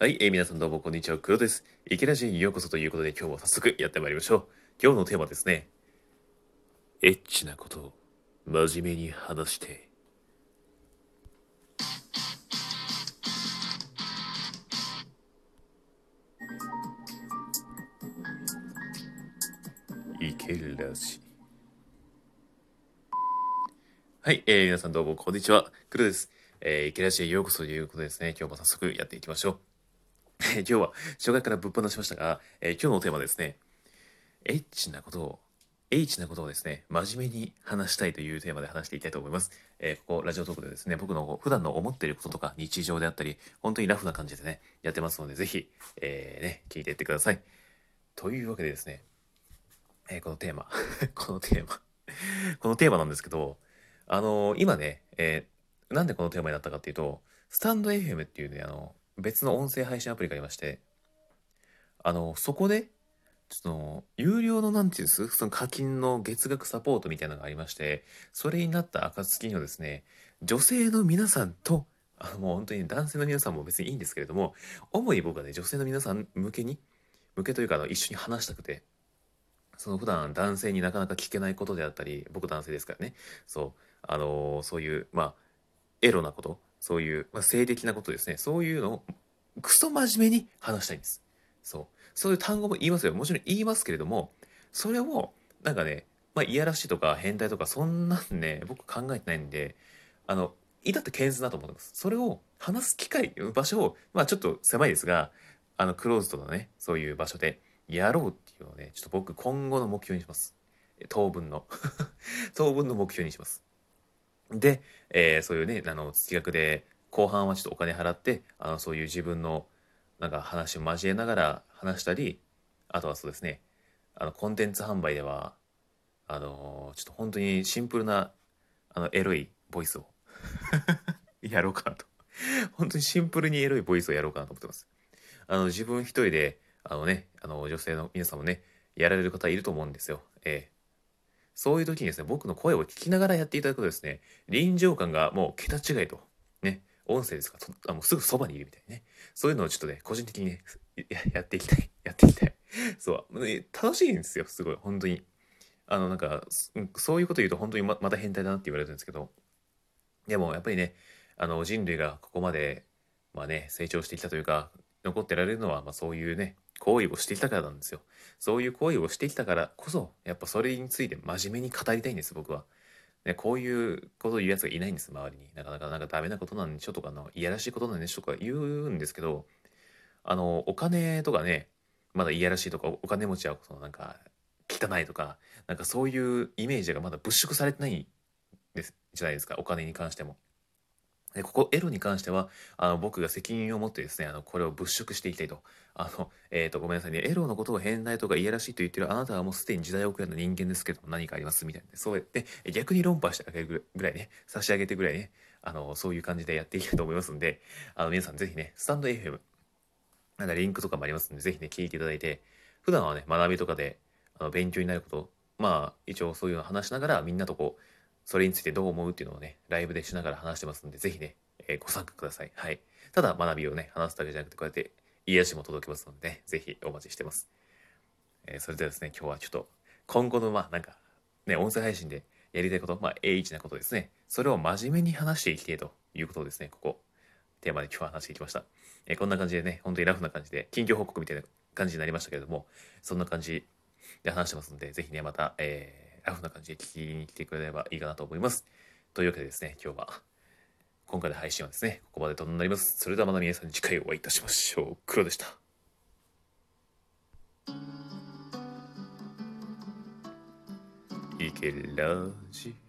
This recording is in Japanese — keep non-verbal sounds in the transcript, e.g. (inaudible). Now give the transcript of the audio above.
はい、えー皆さんどうもこんにちは、黒です。池ラジにようこそということで今日も早速やってまいりましょう。今日のテーマですね。エッチなことを真面目に話して。池ラジ。はい、えー皆さんどうもこんにちは、黒です。えー、池ラジへようこそということでですね、今日も早速やっていきましょう。今日は初回からぶっ放しましたが、えー今日のテーマですね、エッチなことを、エッチなことをですね、真面目に話したいというテーマで話していきたいと思います。えーここ、ラジオトークでですね、僕の普段の思っていることとか、日常であったり、本当にラフな感じでね、やってますので、ぜひ、えーね、聞いていってください。というわけでですね、えこのテーマ、(laughs) このテーマ、このテーマなんですけど、あの今ね、えなんでこのテーマになったかっていうと、スタンド FM っていうね、あの、別の音声配信アプリがありまして、あの、そこで、ちょっと、有料のなんていうんです？その課金の月額サポートみたいなのがありまして、それになった暁にはですね、女性の皆さんと、あの、もう本当に男性の皆さんも別にいいんですけれども、主に僕はね、女性の皆さん向けに、向けというか、あの、一緒に話したくて、その普段男性になかなか聞けないことであったり、僕男性ですからね、そう、あのそういう、まあ、エロなこと、そういう、まあ、性的なことですね、そういうのをクソ真面目に話したいんです。そう。そういう単語も言いますよ。もちろん言いますけれども、それを、なんかね、まあ、いやらしいとか変態とか、そんなんね、僕考えてないんで、あの、いたって健全だと思ってます。それを話す機会、場所を、まあちょっと狭いですが、あの、クローズドなね、そういう場所でやろうっていうのをね、ちょっと僕今後の目標にします。当分の。(laughs) 当分の目標にします。で、えーそういうね、あの、月額で、後半はちょっとお金払って、あの、そういう自分の、なんか話を交えながら話したり、あとはそうですね、あの、コンテンツ販売では、あのちょっと本当にシンプルな、あの、エロいボイスを (laughs) やろうかなと。本当にシンプルにエロいボイスをやろうかなと思ってます。あの、自分一人で、あのね、あの、女性の皆さんもね、やられる方いると思うんですよ。ええそういう時にですね、僕の声を聞きながらやっていただくとですね、臨場感がもう桁違いと。ね、音声ですから、あもうすぐそばにいるみたいなね。そういうのをちょっとね、個人的にね、やっていきたい。やっていきたい。(laughs) (laughs) そう、楽しいんですよ、すごい、本当に。あの、なんか、そそういうこと言うと本当にままた変態だなって言われるんですけど、でもやっぱりね、あの、人類がここまで、まあね、成長してきたというか、残ってられるのは、まあそういうね、行為をしてきたからなんですよ。そういう行為をしてきたからこそ、やっぱそれについて真面目に語りたいんです、僕は。ね、こういうことを言うやつがいないんです、周りに。なかなか、なんかダメなことなんでしょとかの、いやらしいことなんでしょとか言うんですけど、あの、お金とかね、まだいやらしいとか、お金持ちは、そのなんか、汚いとか、なんかそういうイメージがまだ物色されてないです、じゃないですか、お金に関しても。でここエロに関してはあの僕が責任を持ってですねあのこれを物色していきたいと。あの、えー、とごめんなさいね。エロのことを変態とかいやらしいと言ってるあなたはもうすでに時代遅れの人間ですけども何かありますみたいなそうやって逆に論破してあげるぐらいね。差し上げてぐらいね。あのそういう感じでやっていきたいと思いますんで。あの皆さんぜひねスタンド FM なんかリンクとかもありますんでぜひね聞いていただいて普段はね学びとかであの勉強になることまあ一応そういうの話しながらみんなとこうそれについてどう思うっていうのをね、ライブでしながら話してますんで、ぜひね、えーご参加ください。はい。ただ学びをね、話すだけじゃなくて、こうやって癒しも届けますので、ね、ぜひお待ちしてます。えーそれではですね、今日はちょっと、今後の、まあ、なんか、ね、音声配信でやりたいこと、まあ、H なことですね。それを真面目に話していきたいということをですね、ここ、テーマで今日は話していきました。えーこんな感じでね、本当にラフな感じで、近況報告みたいな感じになりましたけれども、そんな感じで話してますので、ぜひね、また、えーラフな感じで聞きに来てくれればいいかなと思います。というわけでですね、今日は、今回の配信はですね、ここまでとなります。それではまた皆さん次回お会いいたしましょう。黒でした。いけラジ。